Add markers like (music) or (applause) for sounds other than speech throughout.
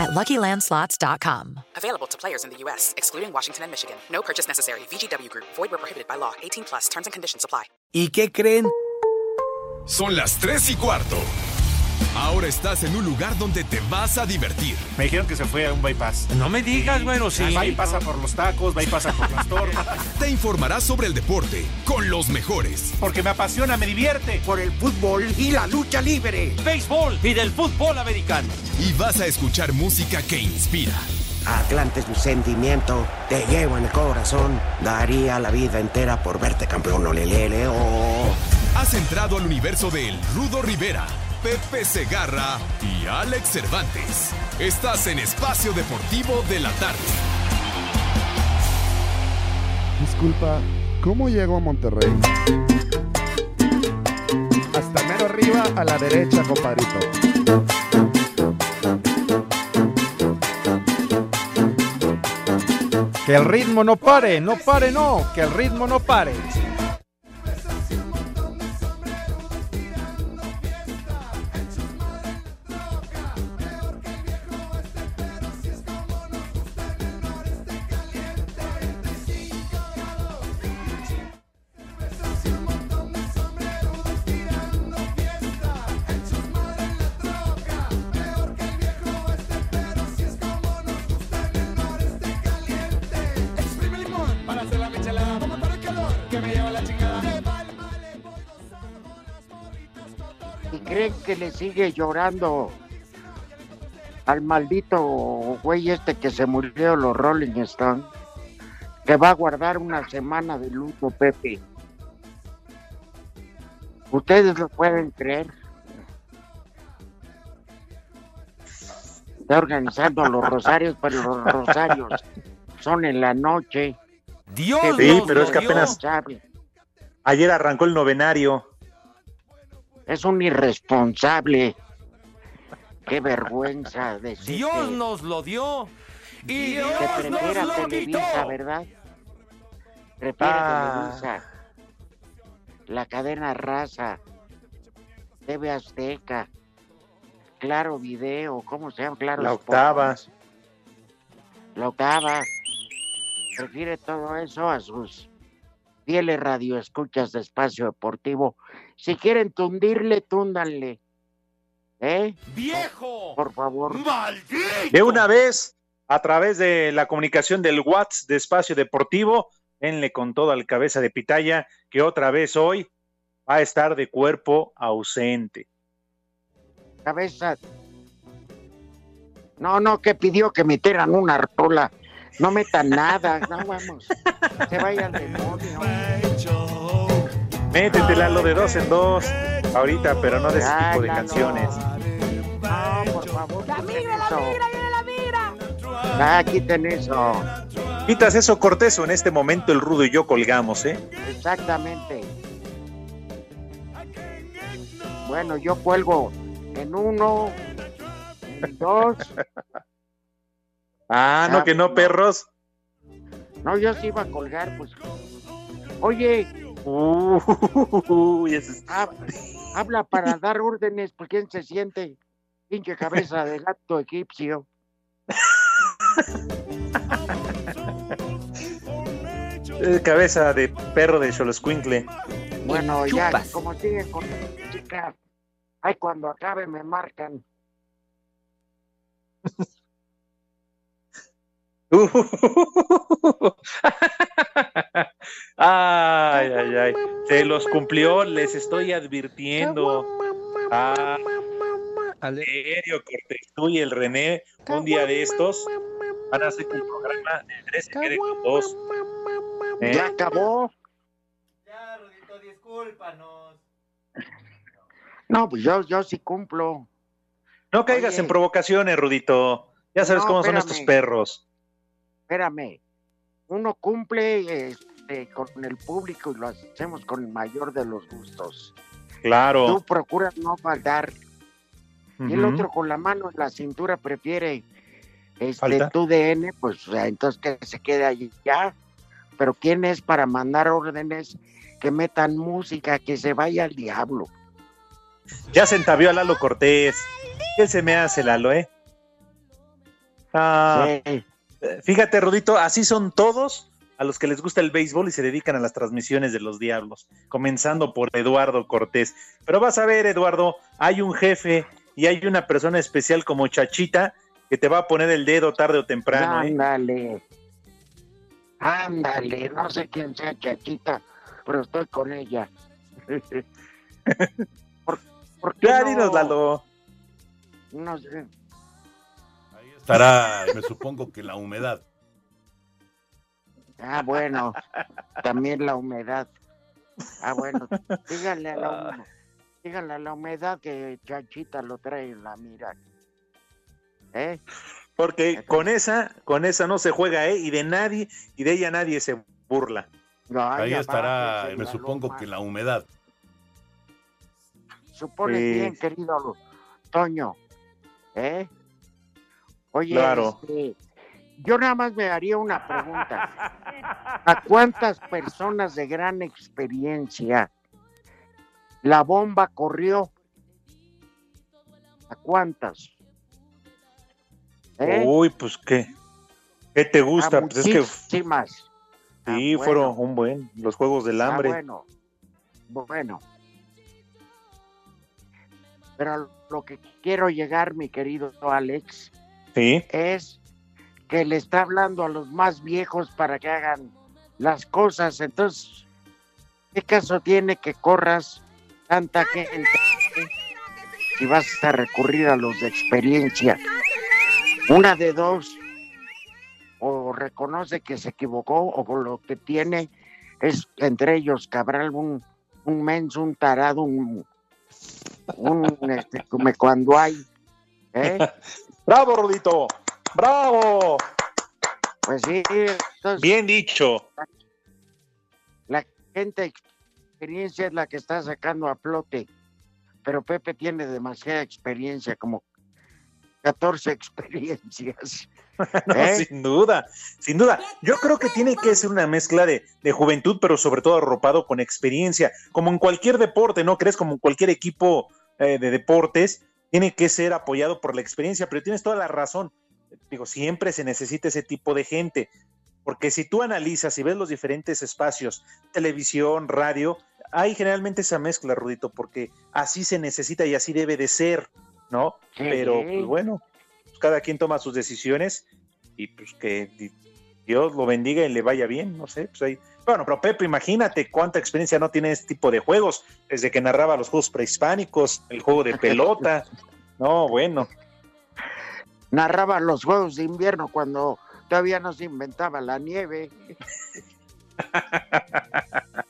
at LuckyLandSlots.com. Available to players in the U.S., excluding Washington and Michigan. No purchase necessary. VGW Group. Void where prohibited by law. 18 plus. Terms and conditions apply. ¿Y qué creen? Son las 3 y cuarto. Ahora estás en un lugar donde te vas a divertir. Me dijeron que se fue a un bypass. No me digas, bueno, sí. Pasa por los tacos, pasa por las tortas. (laughs) Te informarás sobre el deporte con los mejores. Porque me apasiona, me divierte. Por el fútbol y la lucha libre. Béisbol y del fútbol americano. Y vas a escuchar música que inspira. Atlante es mi sentimiento, te llevo en el corazón. Daría la vida entera por verte campeón, olelele, oh. Has entrado al universo de El Rudo Rivera, Pepe Segarra y Alex Cervantes. Estás en Espacio Deportivo de la Tarde. Disculpa, ¿cómo llego a Monterrey? Hasta mero arriba a la derecha, compadrito. Que el ritmo no pare, no pare, no, que el ritmo no pare. Que le sigue llorando al maldito güey este que se murió los Rolling Stones, que va a guardar una semana de luto, Pepe. Ustedes lo pueden creer. Está organizando los rosarios, pero los rosarios son en la noche. Dios Sí, pero es que apenas ayer arrancó el novenario. Es un irresponsable. Qué vergüenza (laughs) decir Dios nos lo dio. Y Dios que nos lo Televisa, quitó. ¿verdad? Prefiere Ah. Televisa. La cadena raza. TV Azteca. Claro Video. ¿Cómo se llama? Claro La octava. La octava. Prefiere todo eso a sus fieles radioescuchas de Espacio Deportivo. Si quieren tundirle, túndanle. ¿Eh? ¡Viejo! Por favor. ¡Maldito! De una vez, a través de la comunicación del WhatsApp de Espacio Deportivo, denle con todo al cabeza de pitaya que otra vez hoy va a estar de cuerpo ausente. cabeza. No, no, que pidió que metieran una rola. No metan nada, no vamos. Se vaya al demonio. Métetela lo de dos en dos ahorita, pero no de ese tipo de canciones. No, por favor. La migra, la migra, viene la migra. Ah, quiten eso. Quitas eso, Cortés, o en este momento el Rudo y yo colgamos, ¿eh? Exactamente. Bueno, yo cuelgo en uno, en dos. (laughs) Ah, no, Ah, que no, no. perros. No, yo sí iba a colgar, pues. Oye, Uy, habla para dar órdenes, pues quién se siente. Pinche cabeza de gato egipcio. cabeza de perro de Xoloscuincle. Bueno, ya, como siguen con la chica, ay, cuando acabe me marcan. (laughs) ay, ay, ay. Se los cumplió, les estoy advirtiendo. Ah, serio, Cortés, tú y el René, un día de estos van a hacer un programa de tres que con dos. ¿Eh? Ya acabó. Ya, Rudito, discúlpanos. No, pues yo, yo sí cumplo. No caigas Oye. en provocaciones, Rudito. Ya sabes No, cómo son estos perros. Espérame. Uno cumple, eh, este, con el público y lo hacemos con el mayor de los gustos. Claro. Tú procuras no faltar. Y el otro con la mano en la cintura prefiere este, Falta. tu DN, pues o sea, entonces que se quede allí ya. Pero ¿quién es para mandar órdenes que metan música, que se vaya al diablo? Ya se entavió a Lalo Cortés. ¿Qué se me hace, Lalo, eh? Ah, Sí. eh, Fíjate, Rudito, así son todos a los que les gusta el béisbol y se dedican a las transmisiones de los diablos, comenzando por Eduardo Cortés. Pero vas a ver, Eduardo, hay un jefe y hay una persona especial como Chachita que te va a poner el dedo tarde o temprano. ¿eh? Ándale. Ándale, no sé quién sea Chachita, pero estoy con ella. (laughs) ¿Por, por qué Ya no- dinos, Lalo. no sé. Estará, me supongo que la humedad. Ah, bueno, también la humedad. Ah, bueno, díganle a la, hum- díganle a la humedad que Chachita lo trae en la mira. ¿Eh? Porque con esa, con esa no se juega, ¿eh? Y de nadie, y de ella nadie se burla. Ahí estará, me supongo loma. que la humedad. Supone Sí. bien, querido Toño. ¿Eh? Oye, Claro. este, yo nada más me haría una pregunta. (laughs) ¿A cuántas personas de gran experiencia la bomba corrió? ¿A cuántas? ¿Eh? Uy, pues qué. ¿Qué te gusta? A Pues es que muchísimas. Ah, sí, bueno. fueron un buen, los Juegos del Ah, Hambre. bueno. Bueno. Pero lo que quiero llegar, mi querido Alex, Sí. es que le está hablando a los más viejos para que hagan las cosas. Entonces, ¿qué caso tiene que corras tanta gente si vas a recurrir a los de experiencia? Una de dos, o reconoce que se equivocó, o lo que tiene es entre ellos Cabral un, un menso, un tarado, un, un este, come cuando hay. ¿eh? (laughs) ¡Bravo, Rudito! ¡Bravo! Pues sí, entonces Bien dicho. la gente experiencia es la que está sacando a flote, pero Pepe tiene demasiada experiencia, como 14 (laughs) experiencias. No, ¿Eh? sin duda, sin duda. Yo creo que tiene que ser una mezcla de, de juventud, pero sobre todo arropado con experiencia, como en cualquier deporte, ¿no crees? Como en cualquier equipo eh, de deportes, tiene que ser apoyado por la experiencia, pero tienes toda la razón. Digo, siempre se necesita ese tipo de gente, porque si tú analizas y ves los diferentes espacios, televisión, radio, hay generalmente esa mezcla, Rudito, porque así se necesita y así debe de ser, ¿no? Sí. Pero, pues bueno, pues, cada quien toma sus decisiones y pues que di- Dios lo bendiga y le vaya bien, no sé, pues ahí. Bueno, pero Pepe, imagínate cuánta experiencia no tiene este tipo de juegos, desde que narraba los juegos prehispánicos, el juego de (laughs) pelota. No, bueno, Narraba los juegos de invierno cuando todavía no se inventaba la nieve. (laughs)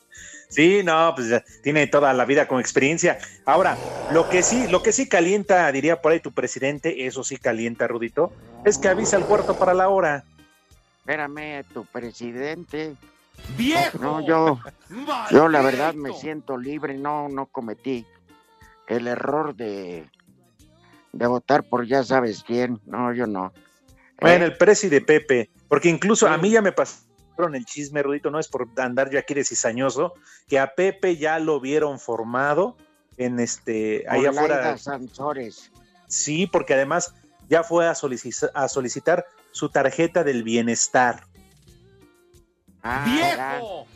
sí, no, pues ya tiene toda la vida con experiencia. Ahora, lo que sí, lo que sí calienta, diría por ahí tu presidente, eso sí calienta, Rudito, es que avisa al cuarto para la hora. Espérame, tu presidente. ¡Viejo! No, yo, yo la verdad me siento libre, no, no cometí el error de, de votar por ya sabes quién. No, yo no. Bueno, ¿Eh? el presi de Pepe, porque incluso a mí ya me pasaron el chisme, Rudito, no es por andar yo aquí de cizañoso, que a Pepe ya lo vieron formado en este, ahí Olaida afuera. Sansores. Sí, porque además ya fue a, solici- a solicitar su tarjeta del bienestar. Ah. ¡Viejo!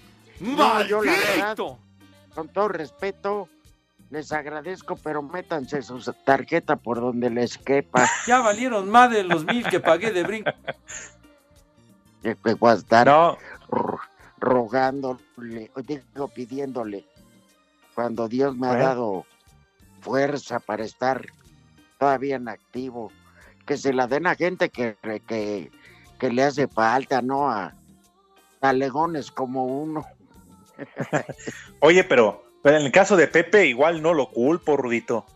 No, yo la verdad- con todo respeto, les agradezco, pero métanse su tarjeta por donde les quepa. (laughs) Ya valieron más de los mil que pagué de brinco. Que voy a estar No, ro- rogándole, digo, pidiéndole, cuando Dios me ha dado fuerza para estar todavía en activo, que se la den a gente que, que, que le hace falta, ¿no? A talegones como uno. (laughs) oye, pero, pero en el caso de Pepe igual no lo culpo, Rudito.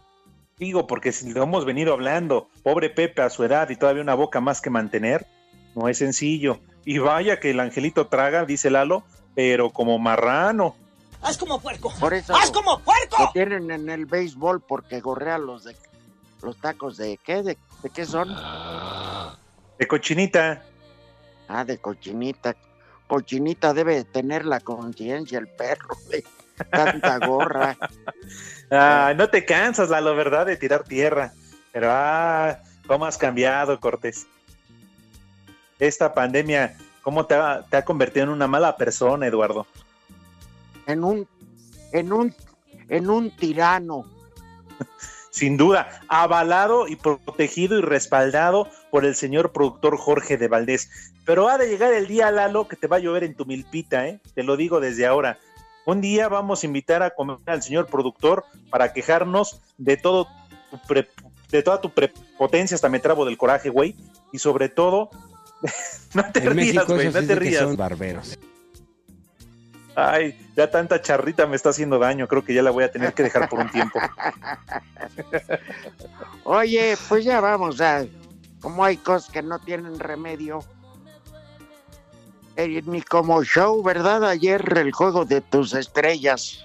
Digo, porque si lo hemos venido hablando, pobre Pepe a su edad y todavía una boca más que mantener, no es sencillo. Y vaya que el angelito traga, dice Lalo, pero como marrano. ¡Haz como puerco! Por eso ¡Haz como puerco! Lo tienen en el béisbol porque gorrea los de los tacos de qué, de, de qué son. De cochinita. Ah, de cochinita. Cochinita debe tener la conciencia el perro de tanta gorra. Ah, no te cansas, la verdad, de tirar tierra. Pero, ah, ¿cómo has cambiado, Cortés? Esta pandemia, ¿cómo te ha, te ha convertido en una mala persona, Eduardo? En un, en un, en un tirano. Sin duda, avalado y protegido y respaldado por el señor productor Jorge de Valdés. Pero ha de llegar el día, Lalo, que te va a llover en tu milpita, ¿eh? Te lo digo desde ahora. Un día vamos a invitar a comer al señor productor para quejarnos de todo tu pre- de toda tu prepotencia, hasta me trabo del coraje, güey. Y sobre todo, (laughs) no te En rías, güey, no te rías. son barberos. Ay, ya tanta charrita me está haciendo daño. Creo que ya la voy a tener que dejar por un tiempo. (laughs) Oye, pues ya vamos a. Como hay cosas que no tienen remedio. Eh, ni como show, ¿verdad? Ayer el juego de tus estrellas.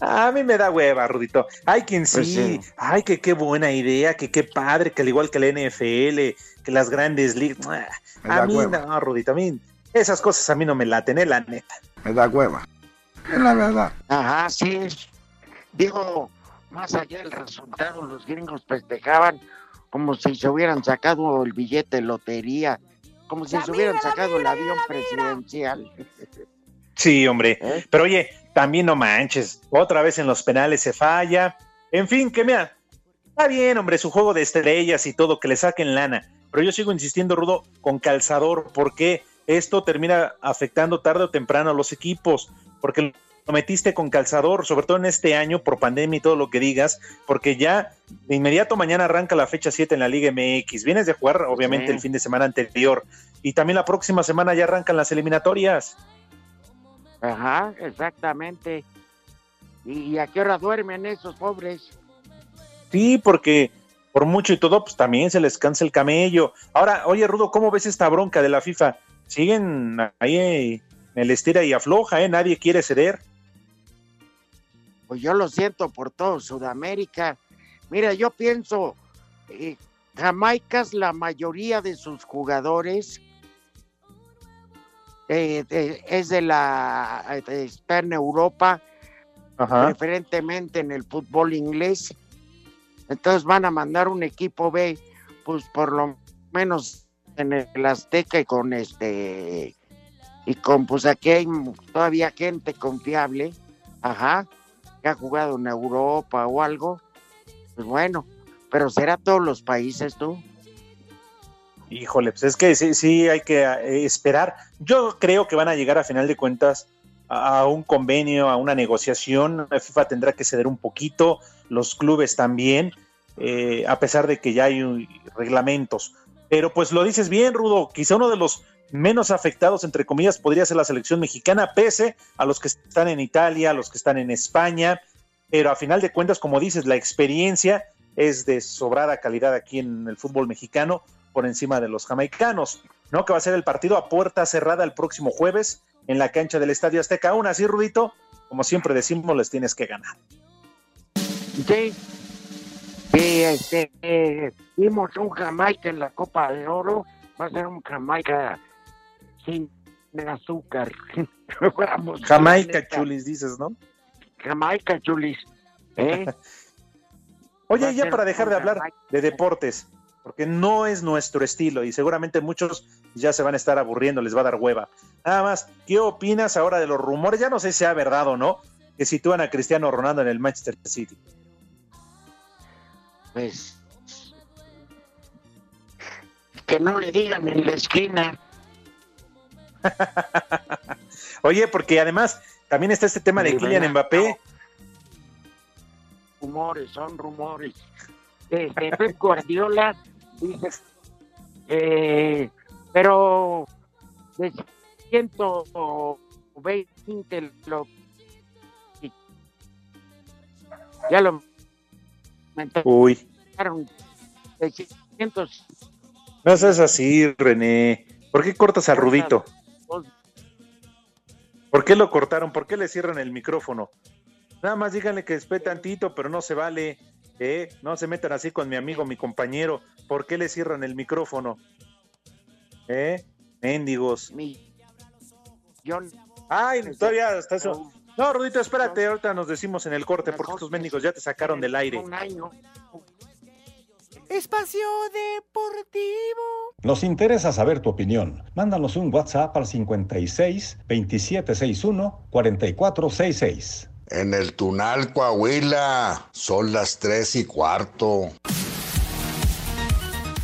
A mí me da hueva, Rudito. Ay, quien sí. Pues sí. Ay, que qué buena idea, que qué padre, que al igual que la NFL, que las grandes ligas. Me A mí hueva. no, Rudito, a mí esas cosas a mí no me laten, eh, la neta. Me da hueva. Es la verdad. Ajá, sí. Digo, más allá del resultado, los gringos festejaban como si se hubieran sacado el billete de lotería, como si se hubieran sacado el avión presidencial. Sí, hombre. (laughs) ¿Eh? Pero oye, también no manches. Otra vez en los penales se falla. En fin, que mira, está bien, hombre, su juego de estrellas y todo, que le saquen lana. Pero yo sigo insistiendo, Rudo, con calzador, porque esto termina afectando tarde o temprano a los equipos. Porque lo metiste con calzador, sobre todo en este año, por pandemia y todo lo que digas, porque ya de inmediato mañana arranca la fecha 7 en la Liga MX. Vienes de jugar, obviamente, Sí. el fin de semana anterior. Y también la próxima semana ya arrancan las eliminatorias. Ajá, exactamente. ¿Y a qué hora duermen esos pobres? Sí, porque por mucho y todo, pues también se les cansa el camello. Ahora, oye, Rudo, ¿cómo ves esta bronca de la FIFA? Siguen ahí en el estira y afloja, ¿eh? Nadie quiere ceder. Pues yo lo siento por todo Sudamérica. Mira, yo pienso, eh, Jamaica es la mayoría de sus jugadores eh, de- es de la eh, está en Europa, Ajá. preferentemente en el fútbol inglés. Entonces van a mandar un equipo B, pues por lo menos en el Azteca y con este y con pues aquí hay todavía gente confiable, ajá, ha jugado en Europa o algo. Pues bueno, pero será todos los países tú. Híjole, pues es que sí, sí hay que eh, esperar. Yo creo que van a llegar a final de cuentas a, un convenio, a una negociación. La FIFA tendrá que ceder un poquito, los clubes también, eh, a pesar de que ya hay reglamentos. Pero pues lo dices bien, Rudo, quizá uno de los menos afectados, entre comillas, podría ser la selección mexicana, pese a los que están en Italia, a los que están en España, pero a final de cuentas, como dices, la experiencia es de sobrada calidad aquí en el fútbol mexicano por encima de los jamaicanos, ¿no? Que va a ser el partido a puerta cerrada el próximo jueves en la cancha del Estadio Azteca. Aún así, Rudito, como siempre decimos, les tienes que ganar. Sí. Sí, este, eh, vimos un Jamaica en la Copa de Oro, va a ser un Jamaica sin azúcar. (laughs) Vamos, Jamaica, chulis, dices, ¿no? Jamaica, chulis. ¿Eh? (laughs) Oye, ya para dejar de hablar de deportes, porque no es nuestro estilo y seguramente muchos ya se van a estar aburriendo, les va a dar hueva. Nada más, ¿qué opinas ahora de los rumores? Ya no sé si sea verdad o no, que sitúan a Cristiano Ronaldo en el Manchester City. Pues que no le digan en la esquina. Oye, porque además también está este tema de Sí, Kylian ¿verdad? Mbappé. Rumores, son rumores. Este, Pep Guardiola dice, eh, pero de 120 lo ya lo Uy, aumentaron de 600 no seas así, René. ¿Por qué cortas al Rudito? ¿Por qué lo cortaron? ¿Por qué le cierran el micrófono? Nada más díganle que espé tantito, pero no se vale. ¿eh? No se metan así con mi amigo, mi compañero. ¿Por qué le cierran el micrófono? ¿Eh? Mendigos. Ay, todavía está eso. No, Rudito, espérate, ahorita nos decimos en el corte porque estos mendigos ya te sacaron del aire. Espacio Deportivo. Nos interesa saber tu opinión. Mándanos un WhatsApp al 56 2761 4466. En el Tunal, Coahuila, son las tres y cuarto.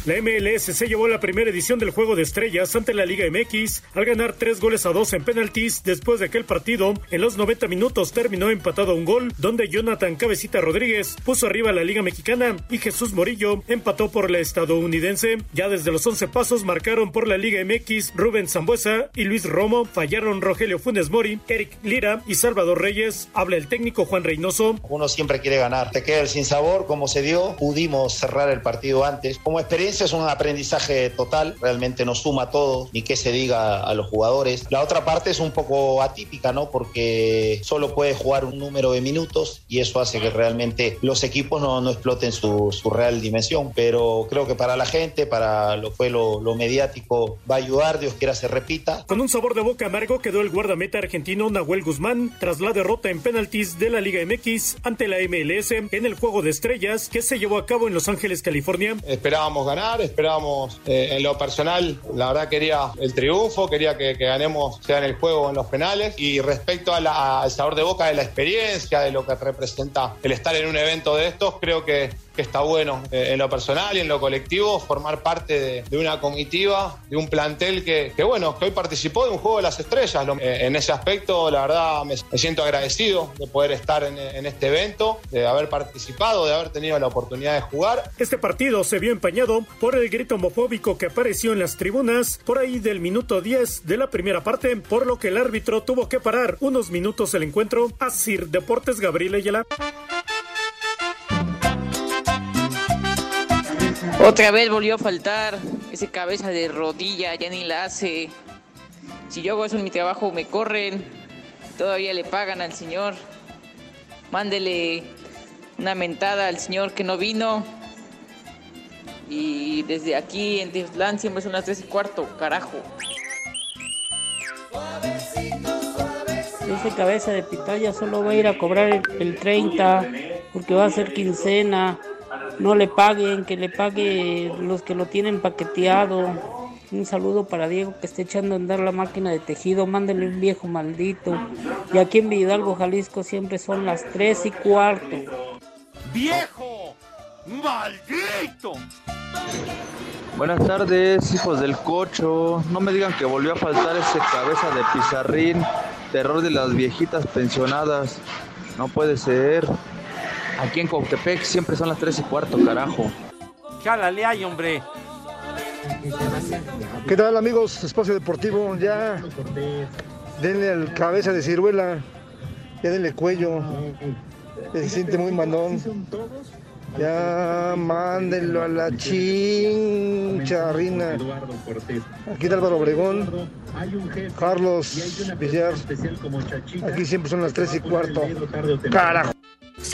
La MLS se llevó la primera edición del Juego de Estrellas ante la Liga MX al ganar tres goles a dos en penaltis después de que el partido en los 90 minutos terminó empatado un gol, donde Jonathan Cabecita Rodríguez puso arriba la Liga Mexicana y Jesús Morillo empató por la estadounidense. Ya desde los 11 pasos marcaron por la Liga MX Rubén Zambuesa y Luis Romo, fallaron Rogelio Funes Mori, Eric Lira y Salvador Reyes. Habla el técnico Juan Reynoso. Uno siempre quiere ganar. Te queda el sin sabor, como se dio. Pudimos cerrar el partido antes. Como experiencia es un aprendizaje total, realmente nos suma todo, ni que se diga a los jugadores. La otra parte es un poco atípica, ¿no? Porque solo puede jugar un número de minutos y eso hace que realmente los equipos no, no exploten su, su, real dimensión. Pero creo que para la gente, para lo fue lo, lo mediático, va a ayudar, Dios quiera se repita. Con un sabor de boca amargo quedó el guardameta argentino Nahuel Guzmán tras la derrota en penaltis de la Liga MX ante la MLS en el Juego de Estrellas que se llevó a cabo en Los Ángeles, California. Esperábamos ganar, esperábamos eh, en lo personal, la verdad quería el triunfo, quería que, ganemos sea en el juego o en los penales. Y respecto al sabor de boca de la experiencia, de lo que representa el estar en un evento de estos, creo que, que está bueno eh, en lo personal y en lo colectivo formar parte de, una comitiva, de un plantel que, que, bueno, que hoy participó de un juego de las estrellas. Eh, en ese aspecto, la verdad, me, siento agradecido de poder estar en, este evento, de haber participado, de haber tenido la oportunidad de jugar. Este partido se vio empañado por el grito homofóbico que apareció en las tribunas por ahí del minuto 10 de la primera parte, por lo que el árbitro tuvo que parar unos minutos el encuentro. Asir Deportes Gabriel Ayala. Otra vez volvió a faltar ese cabeza de rodilla, ya ni la hace. Si yo hago eso en mi trabajo, me corren. Todavía le pagan al señor. Mándele una mentada al señor que no vino. Y desde aquí en Tislán siempre son las 3 y cuarto, carajo. Ese cabeza de pitaya solo va a ir a cobrar el, el 30 porque va a ser quincena. No le paguen, que le pague los que lo tienen paqueteado. Un saludo para Diego que está echando a andar la máquina de tejido. Mándele un viejo maldito. Y aquí en Vidalgo, Jalisco, siempre son las 3 y cuarto. ¡Viejo! ¡Maldito! Buenas tardes, hijos del cocho. No me digan que volvió a faltar ese cabeza de pizarrín, terror de las viejitas pensionadas. No puede ser. Aquí en Cautepec siempre son las 3 y cuarto, carajo. Jálale ahí, hombre. ¿Qué tal, amigos? Espacio Deportivo, ya. Denle al cabeza de ciruela. Ya denle cuello. Se siente muy mandón. Ya mándenlo a la chincharrina. Aquí de Álvaro Obregón. Carlos Villar. Aquí siempre son las 3 y cuarto. Carajo.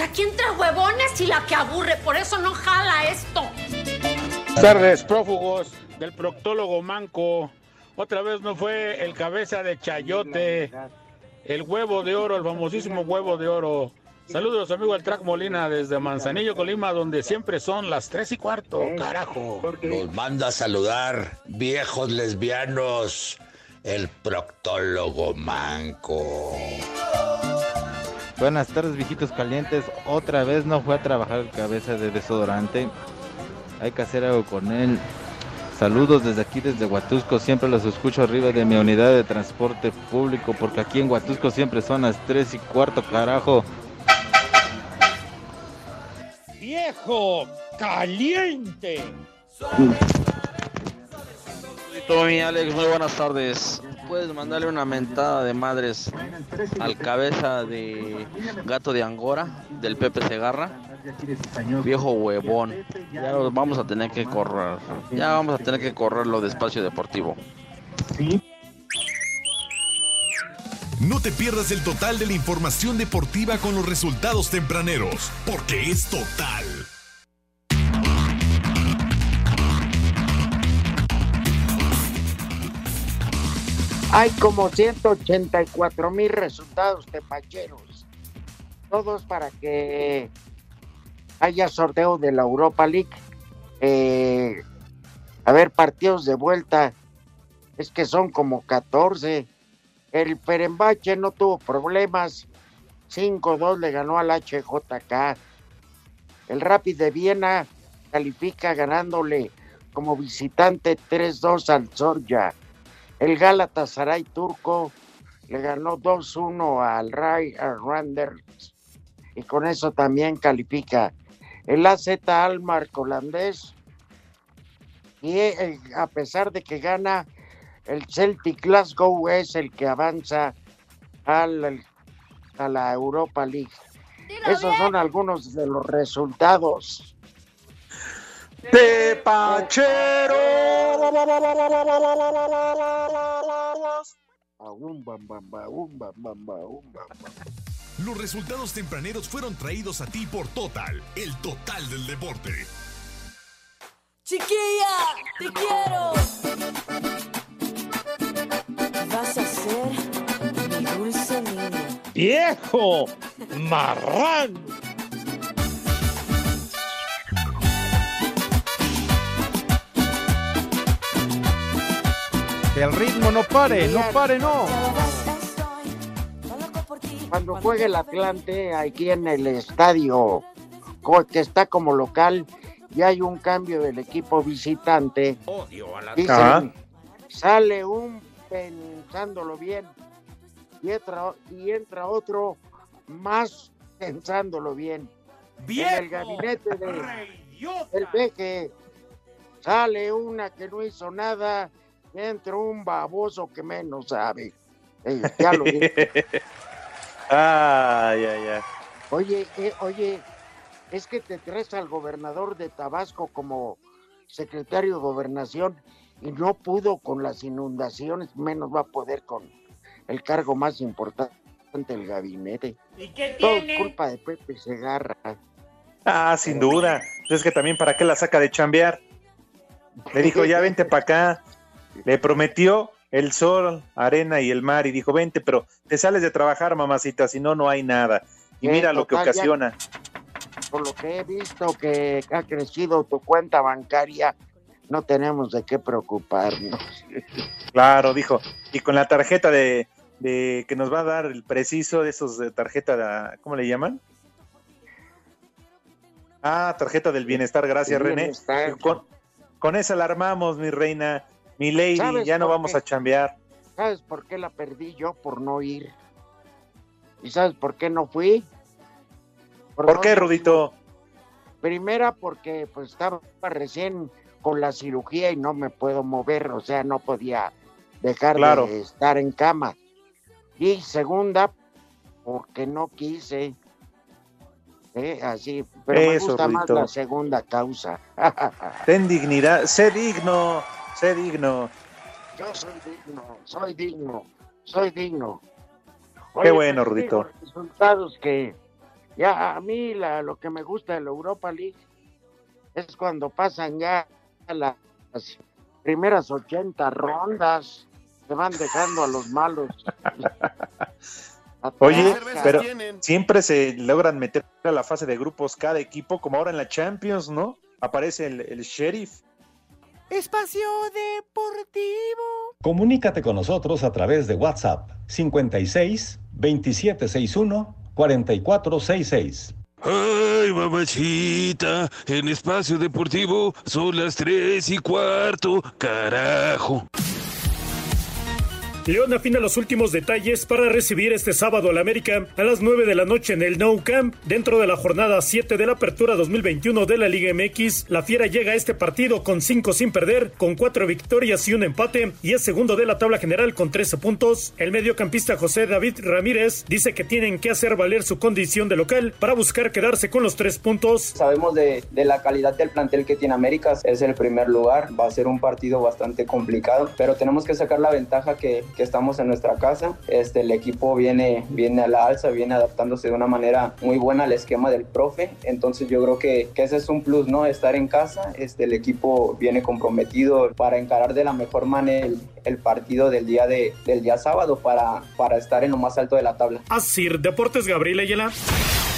Aquí entra huevones y la que aburre, por eso no jala esto. Buenas tardes, prófugos del proctólogo Manco. Otra vez no fue el cabeza de chayote, el huevo de oro, el famosísimo huevo de oro. Saludos, amigo el Track Molina desde Manzanillo, Colima, donde siempre son las tres y cuarto, carajo. Nos manda a saludar, viejos lesbianos, el proctólogo Manco. Buenas tardes, viejitos calientes. Otra vez no fue a trabajar cabeza de desodorante. Hay que hacer algo con él. Saludos desde aquí, desde Huatusco. Siempre los escucho arriba de mi unidad de transporte público, porque aquí en Huatusco siempre son las 3 y cuarto, carajo. ¡Viejo caliente! Tommy, Alex, muy buenas tardes. Puedes mandarle una mentada de madres al cabeza de gato de Angora, del Pepe Segarra. Viejo huevón. Ya vamos a tener que correr. Ya vamos a tener que correr lo de espacio deportivo. No te pierdas el total de la información deportiva con los resultados tempraneros, porque es total. Hay como 184 mil resultados de Pacheros. Todos para que haya sorteo de la Europa League. Eh, a ver, partidos de vuelta. Es que son como 14. El Perembache no tuvo problemas. 5-2 le ganó al HJK. El Rapid de Viena califica ganándole como visitante 3-2 al Zorja. El Galatasaray turco le ganó 2-1 al Ray Randers y con eso también califica. El AZ Almar holandés y eh, a pesar de que gana el Celtic Glasgow es el que avanza al, a la Europa League. Esos son algunos de los resultados de Pachero. Los resultados tempraneros fueron traídos a ti por Total, el total del deporte. Chiquilla, te quiero. Vas a ser mi dulce niño. Viejo, marrán. Que el ritmo no pare, no pare, no. Cuando juegue el Atlante aquí en el estadio que está como local y hay un cambio del equipo visitante. Dicen, sale un pensándolo bien y entra, y entra otro más pensándolo bien. En el gabinete de, del peje sale una que no hizo nada, entra un baboso que menos sabe. Eh, ya lo dije. (laughs) ay, ay, ay. Oye, eh, oye, es que te traes al gobernador de Tabasco como secretario de gobernación y no pudo con las inundaciones, menos va a poder con el cargo más importante del gabinete. ¿Y qué Todo tiene? es culpa de Pepe Segarra. Ah, sin duda. Es que también para qué la saca de chambear. Le dijo, ya vente para acá. Le prometió el sol, arena y el mar y dijo, vente, pero te sales de trabajar, mamacita, si no, no hay nada. Y Eh, mira lo que ya- ocasiona. Por lo que he visto que ha crecido tu cuenta bancaria, no tenemos de qué preocuparnos. (laughs) Claro, dijo. Y con la tarjeta de, de que nos va a dar el preciso de esos de tarjeta, de, ¿cómo le llaman? Ah, tarjeta del bienestar, gracias René. Con, con esa la armamos, mi reina, mi lady, ¿Sabes ya no vamos qué? a chambear. ¿Sabes por qué la perdí yo? Por no ir. ¿Y sabes por qué no fui? ¿Por qué, Rudito? Primera porque pues estaba recién con la cirugía y no me puedo mover, o sea, no podía dejar Claro. de estar en cama. Y segunda, porque no quise. ¿eh? Así, pero me Eso, gusta más Rudito. la segunda causa. (laughs) Ten dignidad, sé digno, sé digno. Yo soy digno, soy digno, soy digno. Qué bueno, Rudito. Resultados que ya a mí la, lo que me gusta de la Europa League es cuando pasan ya las primeras 80 rondas, se van dejando a los malos. (laughs) Oye, pero tienen. siempre se logran meter a la fase de grupos cada equipo, como ahora en la Champions, ¿no? Aparece el, el sheriff. Espacio Deportivo. Comunícate con nosotros a través de WhatsApp 56 2761 4466. Ay, mamachita, en espacio deportivo son las tres y cuarto, carajo. León afina los últimos detalles para recibir este sábado al América a las 9 de la noche en el Nou Camp. Dentro de la jornada 7 de la Apertura 2021 de la Liga MX, la Fiera llega a este partido con 5 sin perder, con 4 victorias y un empate, y es segundo de la tabla general con 13 puntos. El mediocampista José David Ramírez dice que tienen que hacer valer su condición de local para buscar quedarse con los 3 puntos. Sabemos de, de la calidad del plantel que tiene América, es el primer lugar, va a ser un partido bastante complicado, pero tenemos que sacar la ventaja que, que estamos en nuestra casa. Este, el equipo viene, viene a la alza, viene adaptándose de una manera muy buena al esquema del profe. Entonces yo creo que, ese es un plus, ¿no? Estar en casa. Este, el equipo viene comprometido para encarar de la mejor manera el, el partido del día, de, del día sábado para, para estar en lo más alto de la tabla. Así, Deportes Gabriel Ayala.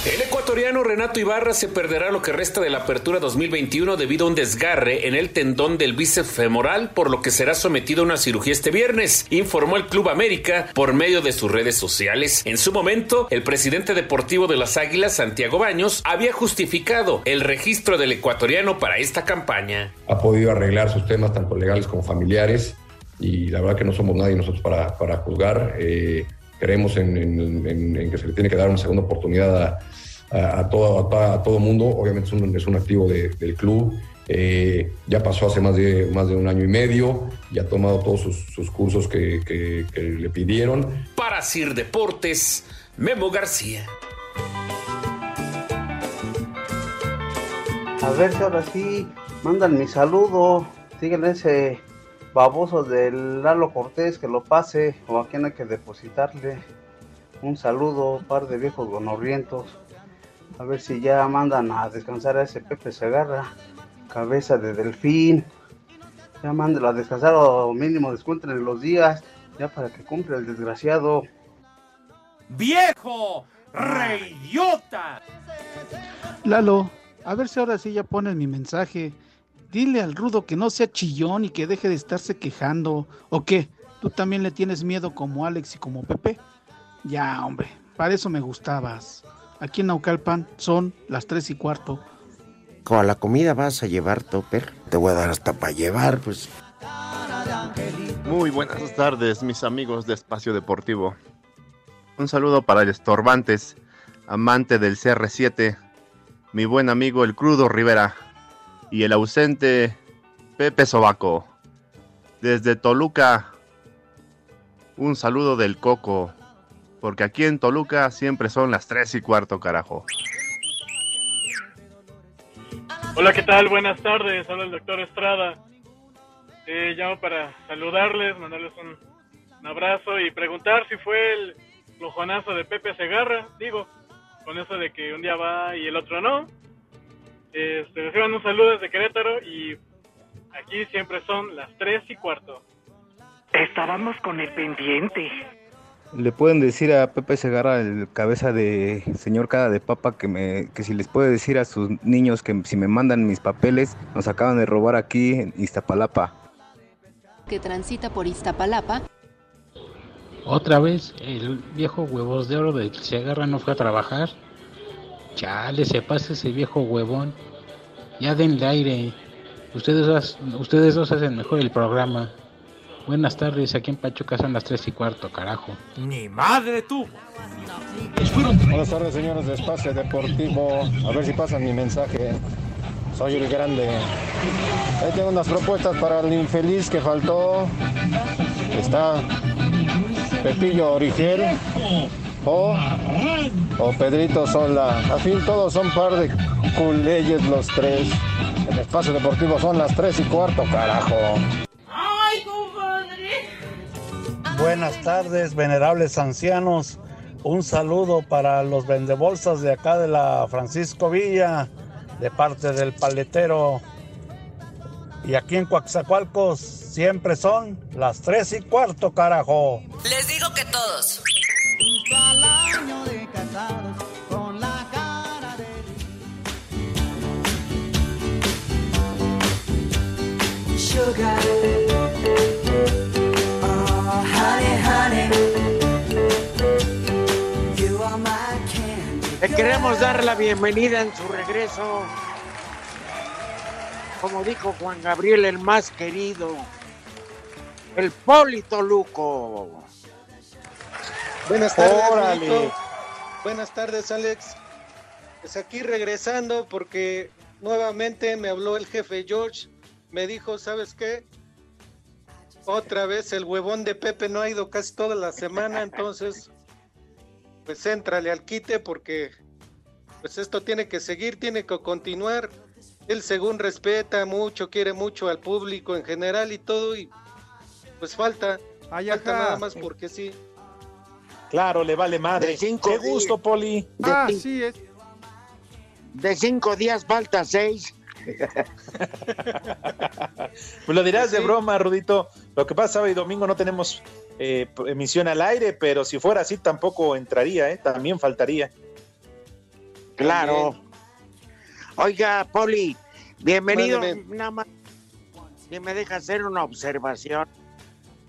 El ecuatoriano Renato Ibarra se perderá lo que resta de la apertura 2021 debido a un desgarre en el tendón del bíceps femoral, por lo que será sometido a una cirugía este viernes, informó el Club América por medio de sus redes sociales. En su momento, el presidente deportivo de las Águilas, Santiago Baños, había justificado el registro del ecuatoriano para esta campaña. Ha podido arreglar sus temas tanto legales como familiares y la verdad que no somos nadie nosotros para, para juzgar. Eh, creemos en, en, en, que se le tiene que dar una segunda oportunidad a, a, a todo, a, a, todo mundo. Obviamente es un, es un activo de, del club. Eh, ya pasó hace más de, más de un año y medio y ha tomado todos sus, sus cursos que, que, que le pidieron. Para Sir Deportes, Memo García. A ver si ahora sí mandan mi saludo. Síguenle ese baboso del Lalo Cortés que lo pase o a quien hay que depositarle un saludo, par de viejos gonorrientos. A ver si ya mandan a descansar a ese Pepe Segarra, cabeza de delfín. Ya mándenlo a descansar o mínimo descuenten los días, ya para que cumpla el desgraciado. ¡Viejo! ¡Reidiota! Lalo, a ver si ahora sí ya pones mi mensaje. Dile al rudo que no sea chillón y que deje de estarse quejando. ¿O qué? ¿Tú también le tienes miedo como Alex y como Pepe? Ya, hombre, para eso me gustabas. Aquí en Naucalpan son las tres y cuarto. Con la comida vas a llevar, Topper. Te voy a dar hasta para llevar, pues. Muy buenas tardes, mis amigos de Espacio Deportivo. Un saludo para el Estorbantes, amante del CR7, mi buen amigo el Crudo Rivera y el ausente Pepe Sobaco. Desde Toluca, un saludo del Coco, porque aquí en Toluca siempre son las 3 y cuarto, carajo. Hola, ¿qué tal? Buenas tardes, habla el doctor Estrada. Eh, llamo para saludarles, mandarles un, abrazo y preguntar si fue el flojonazo de Pepe Segarra, digo, con eso de que un día va y el otro no. Este, reciban un saludo desde Querétaro y aquí siempre son las 3 y cuarto. Estábamos con el pendiente. Le pueden decir a Pepe Segarra, el cabeza de señor cara de papa, que, me, que si les puede decir a sus niños que si me mandan mis papeles, nos acaban de robar aquí en Iztapalapa. Que transita por Iztapalapa. Otra vez, el viejo huevos de oro de Segarra no fue a trabajar. Chale, se pasa ese viejo huevón. Ya denle aire. Ustedes, ustedes dos hacen mejor el programa. Buenas tardes, aquí en Pachuca son las 3 y cuarto, carajo. ¡Ni madre tú! Buenas tardes, señores de Espacio Deportivo. A ver si pasan mi mensaje. Soy el grande. Ahí tengo unas propuestas para el infeliz que faltó. Está Pepillo Origel o, o Pedrito Sola. A fin, todos son par de culeyes los tres. El Espacio Deportivo son las 3 y cuarto, carajo. Buenas tardes, venerables ancianos. Un saludo para los vendebolsas de acá de la Francisco Villa, de parte del paletero. Y aquí en Coaxacualcos siempre son las tres y cuarto, carajo. Les digo que todos. Sugar. Le queremos dar la bienvenida en su regreso. Como dijo Juan Gabriel, el más querido, el Polito Luco. Buenas tardes, Órale. Buenas tardes, Alex. Pues aquí regresando porque nuevamente me habló el jefe George. Me dijo, ¿sabes qué? Otra vez el huevón de Pepe no ha ido casi toda la semana, entonces pues éntrale al quite porque pues esto tiene que seguir, tiene que continuar. Él según respeta mucho, quiere mucho al público en general y todo y pues falta Ay, Falta nada más porque sí. Claro, le vale madre. Qué gusto, Poli. Ah, sí es. De cinco días falta seis. (laughs) pues lo dirás de broma, Rudito. Lo que pasa, sábado y domingo no tenemos eh, emisión al aire, pero si fuera así tampoco entraría, ¿eh? también faltaría. Claro. Oiga, Poli, bienvenido. Nada más, si me deja hacer una observación.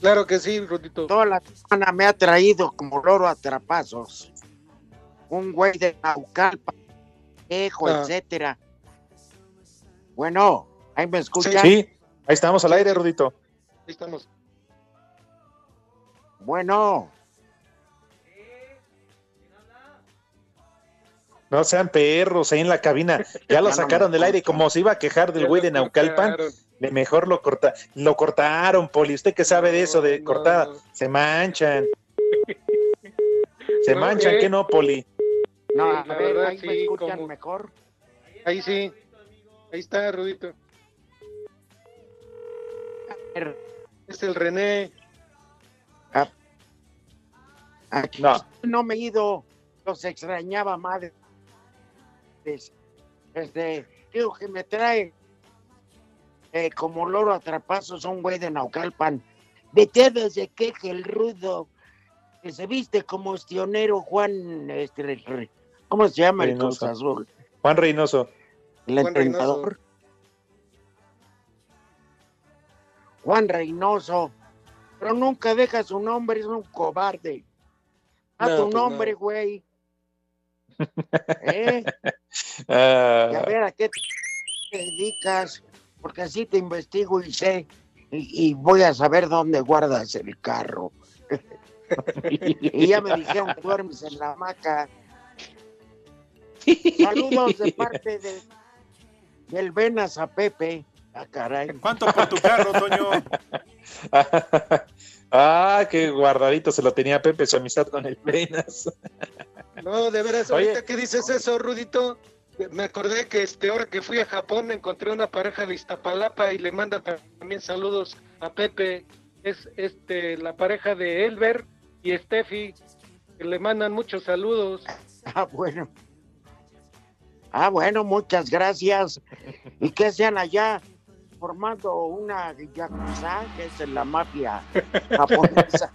Claro que sí, Rudito. Toda la semana me ha traído como loro a trapazos. Un güey de Naucalpa, Ejo, Ah. etcétera. Bueno, ahí me escuchan. Sí, ahí estamos al aire, Rudito. Ahí estamos. Bueno, No sean perros ahí en la cabina. (laughs) Ya lo sacaron del aire. Como se iba a quejar del güey de Naucalpan. De mejor lo corta, lo cortaron, Poli. Usted que sabe de eso, de No, cortada, no. se manchan. Se No, manchan, ¿qué? ¿qué no, Poli? no, a ver, verdad, ahí me sí, escuchan como- mejor. Ahí sí. Ahí está, Rudito. A ver, Es el René. Aquí No. no. me he ido, los extrañaba madre. Este, digo que me trae eh, como loro atrapazos un güey de Naucalpan. Vete desde que el rudo, que se viste como estionero Juan, este, ¿cómo se llama el Cruz Reynoso. Azul? Juan Reynoso. El Juan Reynoso. Juan Reynoso. Pero nunca deja su nombre, es un cobarde. A No, tu pues nombre, no. güey. (laughs) ¿Eh? Ah, Y a ver a qué te dedicas, porque así te investigo y sé, y, y voy a saber dónde guardas el carro. (laughs) y ya me dijeron que duermes en la hamaca. Saludos de parte de, del Venas a Pepe. Ah, caray. ¿Cuánto por tu carro, Toño? (laughs) ah, qué guardadito se lo tenía Pepe, su amistad con el Penas. No, de veras, Oye. ahorita que dices eso, Rudito, me acordé que este ahora que fui a Japón encontré una pareja de Iztapalapa y le manda también saludos a Pepe. Es este la pareja de Elber y Steffi, que le mandan muchos saludos. (laughs) Ah, bueno. Ah, bueno, muchas gracias. ¿Y qué sean allá? Formando una yakuza, que es la mafia (laughs) japonesa.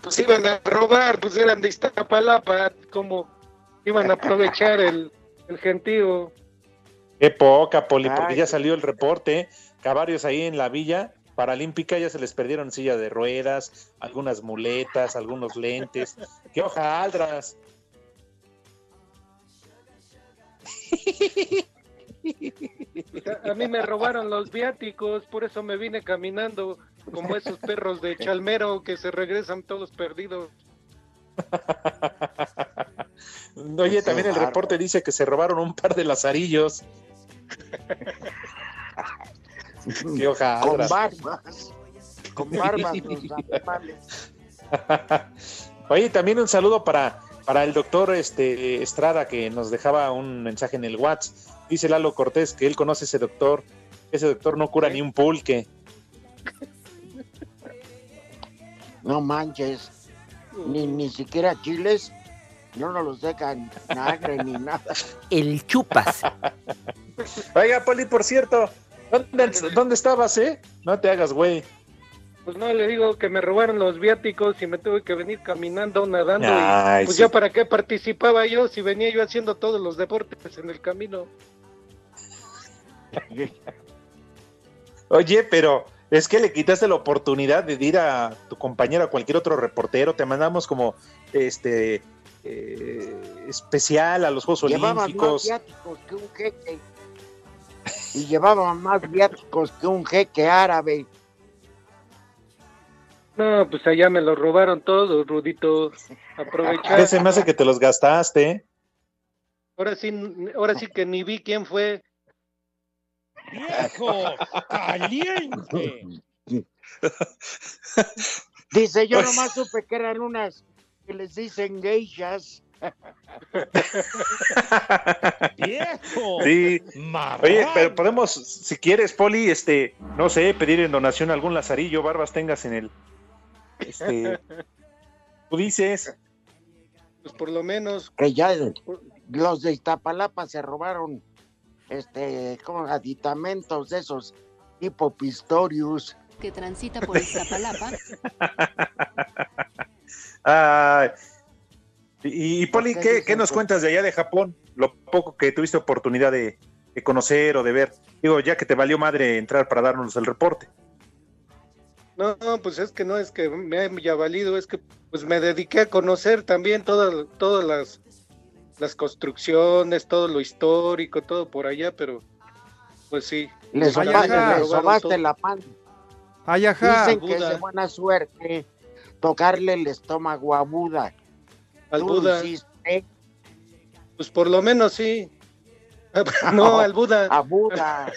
Pues iban a robar, pues eran de Iztapalapa, como iban a aprovechar el, el gentío. Qué poca, Poli, porque Ay, ya salió el reporte. Cabarios ahí en la villa paralímpica ya se les perdieron silla de ruedas, algunas muletas, algunos lentes. ¡Qué hojaldras! A mí me robaron los viáticos, por eso me vine caminando como esos perros de Chalmero que se regresan todos perdidos. (laughs) Oye, también el reporte dice que se robaron un par de lazarillos. (laughs) ¡Qué Con barbas. Con barbas los animales. (laughs) Oye, también un saludo para, para el doctor este, Estrada que nos dejaba un mensaje en el WhatsApp. Dice Lalo Cortés que él conoce a ese doctor. Ese doctor no cura ni un pulque. No manches. Ni, ni siquiera chiles. No nos los dejan nagre ni nada. El chupas. Oiga, Poli, por cierto, ¿dónde, dónde estabas, eh? No te hagas, güey. Pues no, le digo que me robaron los viáticos y me tuve que venir caminando, nadando. Ay, y pues sí. ya para qué participaba yo si venía yo haciendo todos los deportes en el camino. Oye, pero es que le quitaste la oportunidad de ir a tu compañero, a cualquier otro reportero. Te mandamos como este eh, especial a los Juegos Llevaban más viáticos que un jeque. Y llevaban más viáticos que un jeque árabe. No, pues allá me los robaron todos, Rudito. (laughs) Aprovechar. Se me hace que te los gastaste. Ahora sí, ahora sí que ni vi quién fue. ¡Viejo! ¡Caliente! Dice, yo nomás supe que eran unas que les dicen geishas. (laughs) ¡Viejo! Sí. Oye, pero podemos, si quieres, Poli, este, no sé, pedir en donación algún lazarillo, barbas tengas en el. Este. Tú dices. Pues por lo menos. Que ya los de Iztapalapa se robaron este, como aditamentos de esos tipo Pistorius. que transita por Iztapalapa, (laughs) Ay. y, y, Poli, ¿qué, qué nos cuentas de allá de Japón? Lo poco que tuviste oportunidad de, de conocer o de ver. Digo, ya que te valió madre entrar para darnos el reporte. No, no, pues es que no es que me haya valido, es que pues me dediqué a conocer también todas, todas las, las construcciones, todo lo histórico, todo por allá, pero pues sí. Les Pues, sobaste, la pan. Ay, ajá. Dicen que es de buena suerte tocarle el estómago a Buda. Al Tú Buda. hiciste Pues por lo menos sí. (laughs) No, al Buda. a Buda.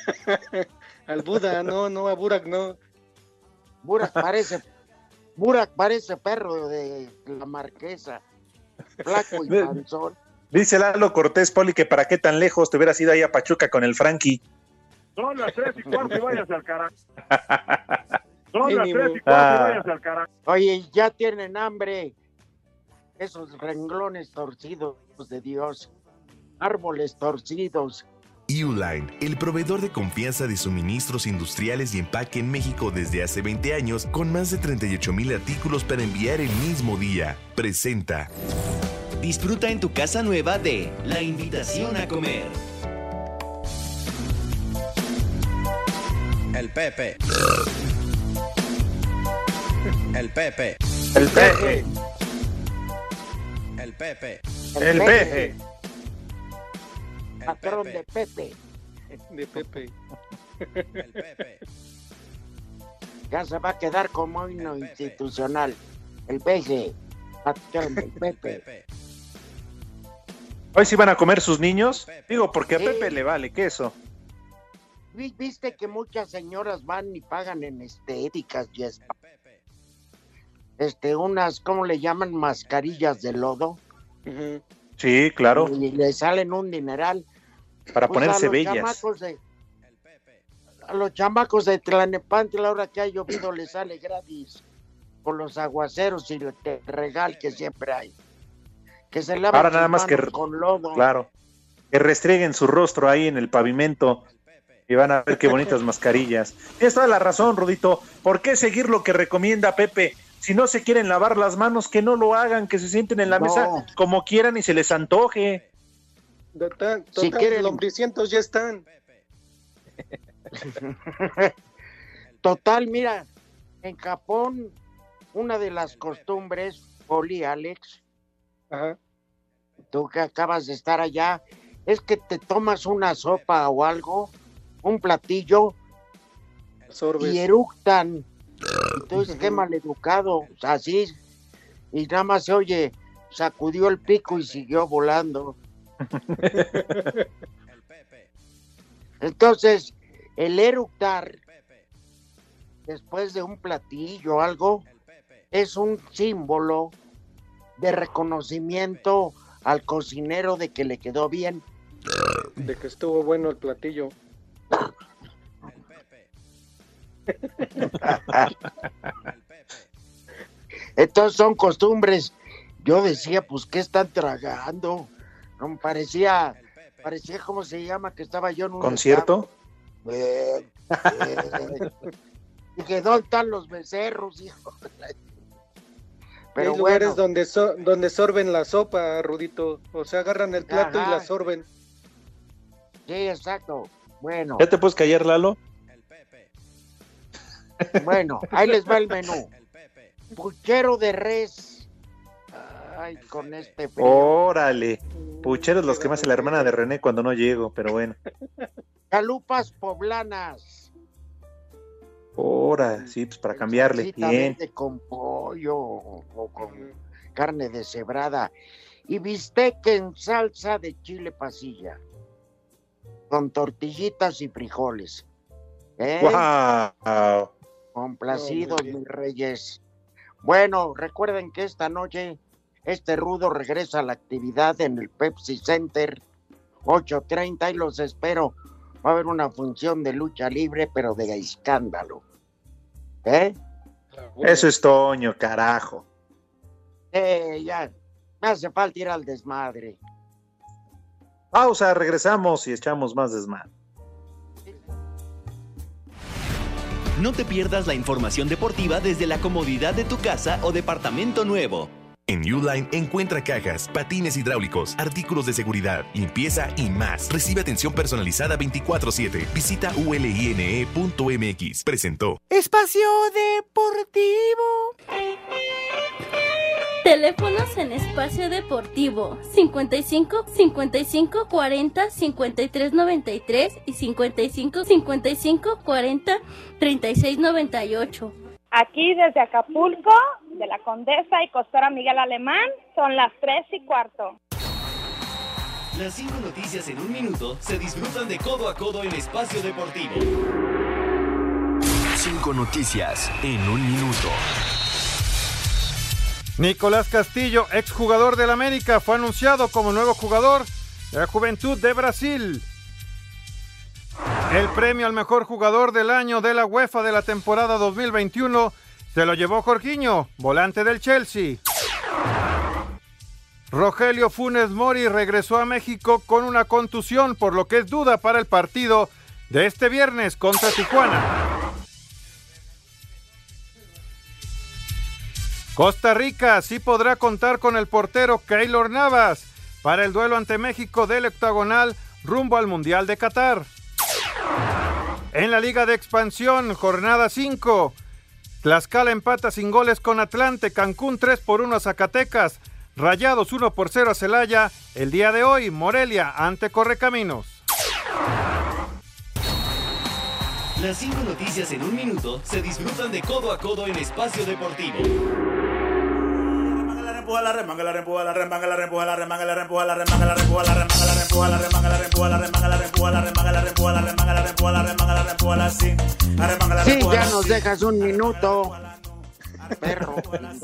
(laughs) al Buda, no, no, a Burak no. Burak parece, Burak parece perro de la marquesa. Flaco y (laughs) panzón. Dice Lalo Cortés, Poli, que para qué tan lejos te hubieras ido ahí a Pachuca con el Frankie. Son las tres y cuarto y váyase al carajo. Son las Mínimo. tres y cuarto y Ah. váyase al carajo. Oye, ya tienen hambre. Esos renglones torcidos de Dios. Árboles torcidos. Uline, el proveedor de confianza de suministros industriales y empaque en México desde hace 20 años, con más de 38 mil artículos para enviar el mismo día, presenta. Disfruta en tu casa nueva de La Invitación a Comer. El Pepe. El Pepe. El peje. El Pepe. El peje. Patrón de Pepe. De Pepe. El Pepe. Ya se va a quedar como himno institucional. El peje. Patrón del Pepe. Hoy sí van a comer sus niños. Digo, porque a Sí. Pepe le vale queso. Vi- Viste que muchas señoras van y pagan en estéticas y es- este unas, ¿cómo le llaman? Mascarillas de lodo. Sí, claro. Y le salen un dineral. Para Pues a ponerse los bellas. de- a los chamacos de Tlanepantla, ahora que ha llovido, les sale gratis por los aguaceros y el regal que siempre hay. Que se laven Ahora nada más que. con lodo. Claro. Que restrieguen su rostro ahí en el pavimento. Y van a ver qué bonitas mascarillas. Tienes toda la razón, Rudito. ¿Por qué seguir lo que recomienda Pepe? Si no se quieren lavar las manos, que no lo hagan, que se sienten en la No. mesa como quieran y se les antoje. Total, Si total, quieren- lombricientos ya están. (laughs) Total, mira, en Japón, una de las costumbres, Poli, Alex, tú que acabas de estar allá, es que te tomas una sopa o algo, un platillo, y eructan. Entonces, qué maleducado, así, y nada más se oye, sacudió el pico y siguió volando. (laughs) Entonces, el eructar después de un platillo o algo es un símbolo de reconocimiento al cocinero de que le quedó bien. De que estuvo bueno el platillo. Entonces son costumbres. Yo decía, pues, ¿qué están tragando? No, me parecía, parecía, ¿cómo se llama? Que estaba yo en un... ¿Concierto? Eh, eh, (laughs) Dije, ¿dónde están los becerros, hijo? (laughs) Pero Hay lugares bueno. donde, so- donde sorben la sopa, Rudito. O sea, agarran el plato y la sorben. Sí, exacto. Bueno, ¿Ya te puedes callar, Lalo? Bueno, ahí les va el menú. Puchero de res. Ay, con este frío. Órale. Pucheros los que me hace la hermana de René cuando no llego, pero bueno. Chalupas poblanas. Ahora, sí, pues para cambiarle. Bien. con pollo o o con carne deshebrada. Y bistec en salsa de chile pasilla. Con tortillitas y frijoles. ¿Eh? ¡Wow! Complacidos, mis reyes. Bueno, recuerden que esta noche Este rudo regresa a la actividad en el Pepsi Center 8.30 y los espero. Va a haber una función de lucha libre, pero de escándalo. ¿Eh? Eso es Toño, carajo. Eh, ya. Me hace falta ir al desmadre. Pausa, regresamos y echamos más desmadre. No te pierdas la información deportiva desde la comodidad de tu casa o departamento nuevo. En Uline encuentra cajas, patines hidráulicos, artículos de seguridad, limpieza y más. Recibe atención personalizada 24/7. Visita uline.mx. Presentó. Espacio Deportivo. Teléfonos en espacio deportivo 55 55 40 53 93 y 55 55 40 36 98. Aquí desde Acapulco, de la Condesa y Costora Miguel Alemán, son las 3 y cuarto. Las cinco noticias en un minuto se disfrutan de codo a codo en espacio deportivo. Cinco noticias en un minuto. Nicolás Castillo, exjugador del América, fue anunciado como nuevo jugador de la Juventud de Brasil. El premio al mejor jugador del año de la UEFA de la temporada 2021 se lo llevó Jorginho, volante del Chelsea. Rogelio Funes Mori regresó a México con una contusión, por lo que es duda para el partido de este viernes contra Tijuana. Costa Rica sí podrá contar con el portero Keylor Navas para el duelo ante México del octagonal rumbo al Mundial de Qatar. En la Liga de Expansión, jornada 5. Tlaxcala empata sin goles con Atlante, Cancún 3 por 1 a Zacatecas, Rayados 1 por 0 a Celaya. El día de hoy, Morelia ante Correcaminos. Las cinco noticias en un minuto se disfrutan de codo a codo en espacio deportivo. Sí, ya nos dejas un minuto.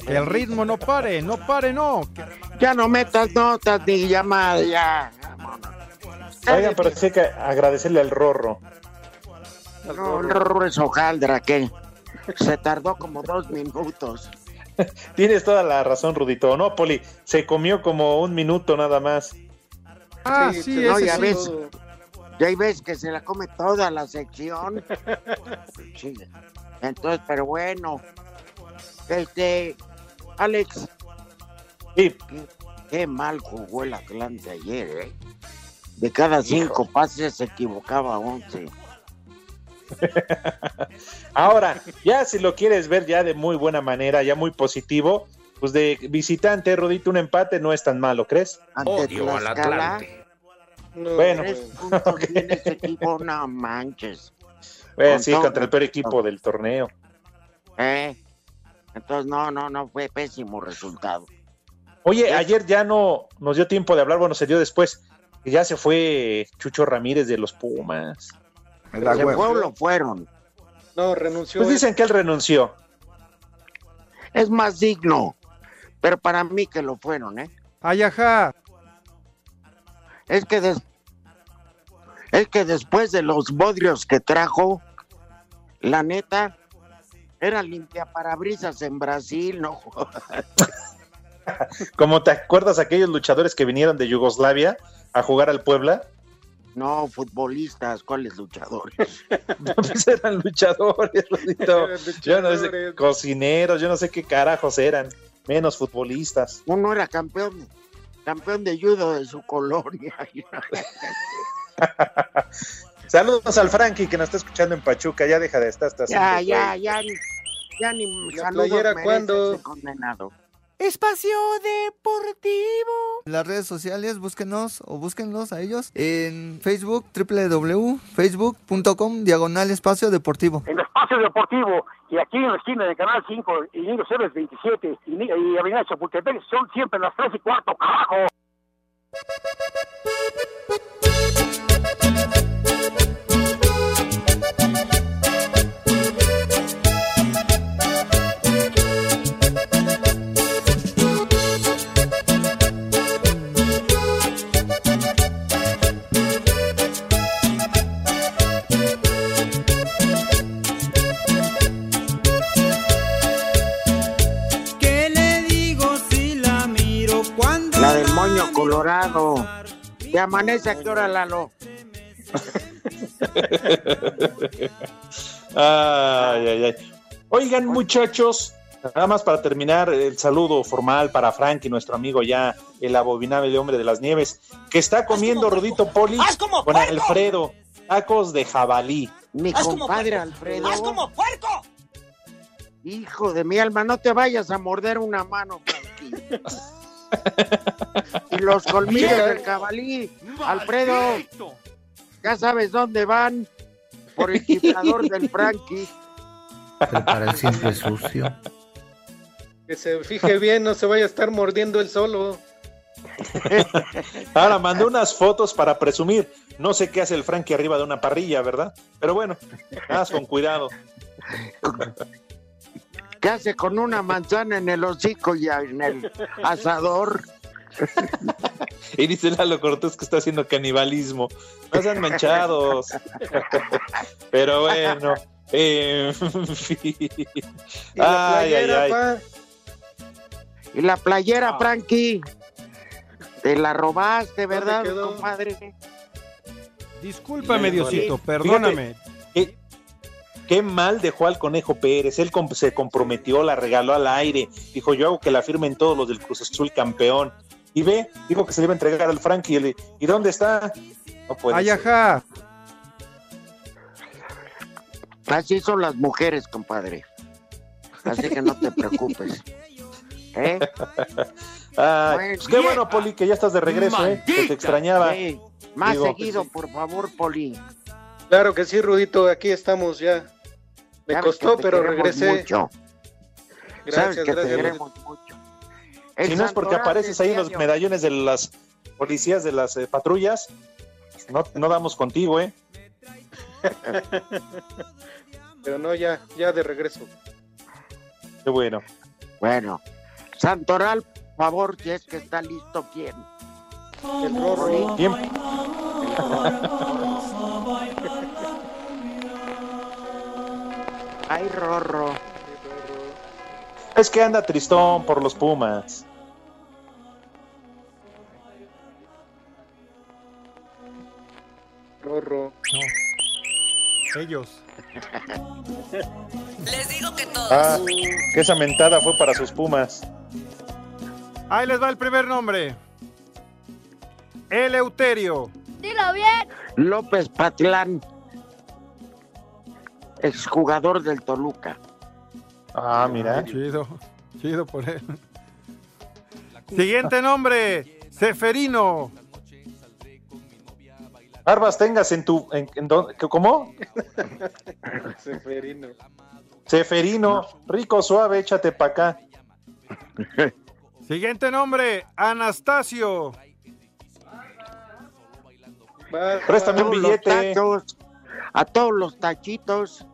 El ritmo no pare, no pare, no. Ya no metas notas ni llamadas, ya. Oigan, pero sí que agradecerle al Rorro. No, el Rorro es hojaldra, que se tardó como dos minutos. (laughs) Tienes toda la razón, Rudito. No, Poli, se comió como un minuto nada más. Ah, Sí, sí, no, ese ya sí. ves, ya ves que se la come toda la sección. (laughs) Sí. Entonces, pero bueno. Este, Alex. Qué, qué mal jugó el Atlante ayer, ¿eh? De cada cinco pases se equivocaba once. (laughs) Ahora, ya si lo quieres ver ya de muy buena manera, ya muy positivo, pues de visitante, Rudito, un empate no es tan malo, ¿crees? Ante Odio al Atlante. Bueno, tiene ese equipo, no manches. Bueno, Con sí, todo contra el peor equipo del torneo. ¿Eh? Entonces, no, no, no, fue pésimo resultado. Oye, ayer ya no nos dio tiempo de hablar, bueno, se dio después, ya se fue Chucho Ramírez de los Pumas. ¿Se fue o lo fueron? No, renunció. Pues dicen que él renunció. Es más digno, pero para mí que lo fueron, ¿eh? Ay, ajá. Es que, des- es que después de los bodrios que trajo, la neta, era limpia parabrisas en Brasil, no (laughs) Como te acuerdas aquellos luchadores que vinieron de Yugoslavia a jugar al Puebla, No, futbolistas, ¿cuáles luchadores? (laughs) pues eran luchadores, (laughs) Rudito. Yo no sé, cocineros, yo no sé qué carajos eran, menos futbolistas. Uno era campeón, campeón de judo de su colonia. (laughs) Saludos al Frankie que nos está escuchando en Pachuca, ya deja de estar hasta ya, ya, güey. ya, ni, ya ni ¿La saludos merece ese condenado. Espacio Deportivo. En las redes sociales, búsquenos o búsquenlos a ellos en Facebook, www.facebook.com, diagonal espacio deportivo. En Espacio Deportivo y aquí en la esquina de Canal 5 y Niño Ceres 27 y, y Avenida Chapultepec son siempre las 3 y cuarto, carajo. Colorado. ¿Te amanece a qué hora, Lalo? (laughs) ay, ay, ay. Oigan, muchachos, nada más para terminar, el saludo formal para Frankie, nuestro amigo ya, el abominable hombre de las nieves, que está comiendo Rodito Poli con puerco! Alfredo, tacos de jabalí. Mi ¡Haz como compadre! Alfredo. ¡Haz como puerco! Hijo de mi alma, no te vayas a morder una mano, Frankie. (laughs) (laughs) y los colmillos del cabalí, Alfredo, ya sabes dónde van, por el chiflador del Frankie. Para el simple sucio. Que se fije bien, no se vaya a estar mordiendo él solo. (laughs) Ahora mandó unas fotos para presumir. No sé qué hace el Frankie arriba de una parrilla, ¿verdad? Pero bueno, nada con cuidado. (laughs) ¿Qué hace con una manzana en el hocico y en el asador? Y dice Lalo Cortés que está haciendo canibalismo. No sean manchados. Pero bueno. eh, en fin. Y la Ay, ay, ay. Y la playera, Frankie. Te la robaste, ¿verdad, compadre? Discúlpame. Diosito, perdóname. Fíjate, qué, mal dejó al Conejo Pérez. Él se comprometió, la regaló al aire. Dijo, yo hago que la firmen todos los del Cruz Azul campeón. Y ve, dijo que se le iba a entregar al Frankie. Y, le- ¿y dónde está? No puede Ay, ser. ajá. Así son las mujeres, compadre. Así que no te preocupes. (laughs) ¿Eh? Ay, Pues pues qué bueno, Poli, que ya estás de regreso, ¿eh? Que te extrañaba. Sí, Más Digo, seguido, por favor, Poli. Claro que sí, Rudito, aquí estamos ya. Me Sabes costó, pero regresé. mucho. Sabes Gracias, que te gracias. queremos mucho. El Si no es porque apareces ahí en los decía yo, medallones de las policías de las eh, patrullas, no, no damos contigo, ¿eh? (laughs) Pero no, ya, ya de regreso. Qué bueno. Bueno, Santoral, por favor, si es que está listo, ¿quién? El. ¿Quién? (laughs) Ay, Rorro. Es que anda tristón por los Pumas. Rorro. Ellos. (laughs) Les digo que todos. Ah, que esa mentada fue para sus Pumas. Ahí les va el primer nombre. Eleuterio. Dilo bien. López Patlán, exjugador del Toluca. Ah, mira. Chido, chido por él. Siguiente nombre, Seferino. Barbas tengas en tu. En, en don- ¿Cómo? (laughs) Seferino. Seferino, rico, suave, échate pa' acá. Siguiente nombre, Anastasio. Préstame un los billete. A todos los tachitos.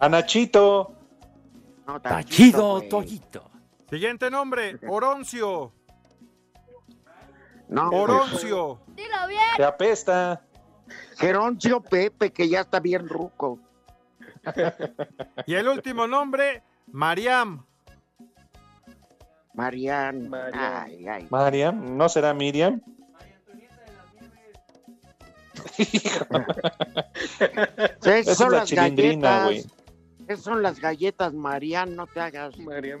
A Nachito. No, Tachido. Toyito. Siguiente nombre, (laughs) Oroncio. No, Oroncio. Dilo bien. Te apesta. Geroncio Pepe, que ya está bien ruco. (laughs) Y el último nombre, Mariam. Marian. Ay, ay. Mariam, ¿no será Miriam? Esas Esa es son la las chilindrina, galletas. güey. Esas son las galletas, Marian, no te hagas. Mariam.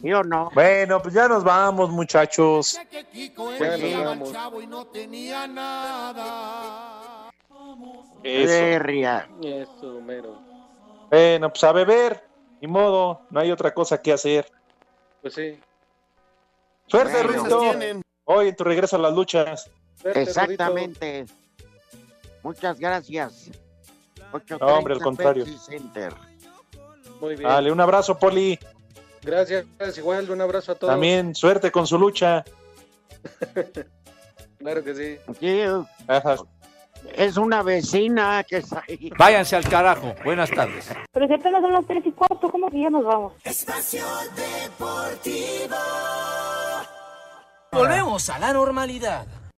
Yo (laughs) no. Bueno, pues ya nos vamos, muchachos. Ya nos vamos. Eso. Berria. Eso, mero. Bueno, pues a beber. Ni modo, no hay otra cosa que hacer. Pues sí. Suerte, Bueno. Rito. Hoy en tu regreso a las luchas. Exactamente. Muchas gracias. No, hombre, al 8:30 contrario. Center. Muy bien. Dale, un abrazo, Poli. Gracias, igual, un abrazo a todos. También suerte con su lucha. (laughs) Claro que sí. Es una vecina que está ahí. Váyanse al carajo. Buenas tardes. Pero si apenas son las tres y cuarto, ¿cómo que ya nos vamos? Espacio Deportivo. Volvemos a la normalidad.